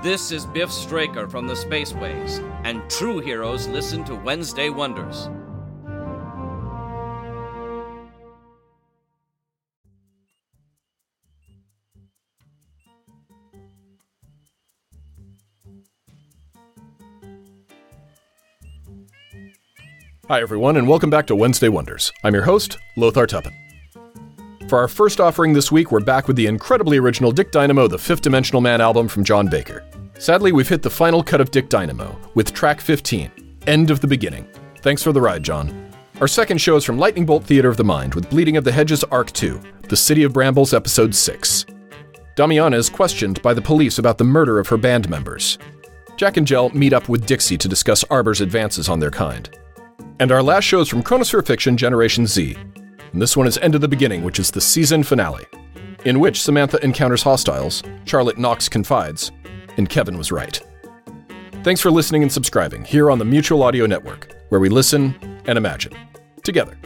This is Biff Straker from the Spaceways, and true heroes listen to Wednesday Wonders. Hi, everyone, and welcome back to Wednesday Wonders. I'm your host, Lothar Tuppen. For our first offering this week, we're back with the incredibly original Dick Dynamo, the Fifth Dimensional Man album from John Baker. Sadly, we've hit the final cut of Dick Dynamo, with track 15, End of the Beginning. Thanks for the ride, John. Our second show is from Lightning Bolt Theater of the Mind, with Bleeding of the Hedges Arc 2, The City of Brambles, Episode 6. Damiana is questioned by the police about the murder of her band members. Jack and Jell meet up with Dixie to discuss Arbor's advances on their kind. And our last show is from Chronosphere Fiction Generation Z. And this one is End of the Beginning, which is the season finale, in which Samantha encounters hostiles, Charlotte Knox confides, and Kevin was right. Thanks for listening and subscribing here on the Mutual Audio Network, where we listen and imagine together.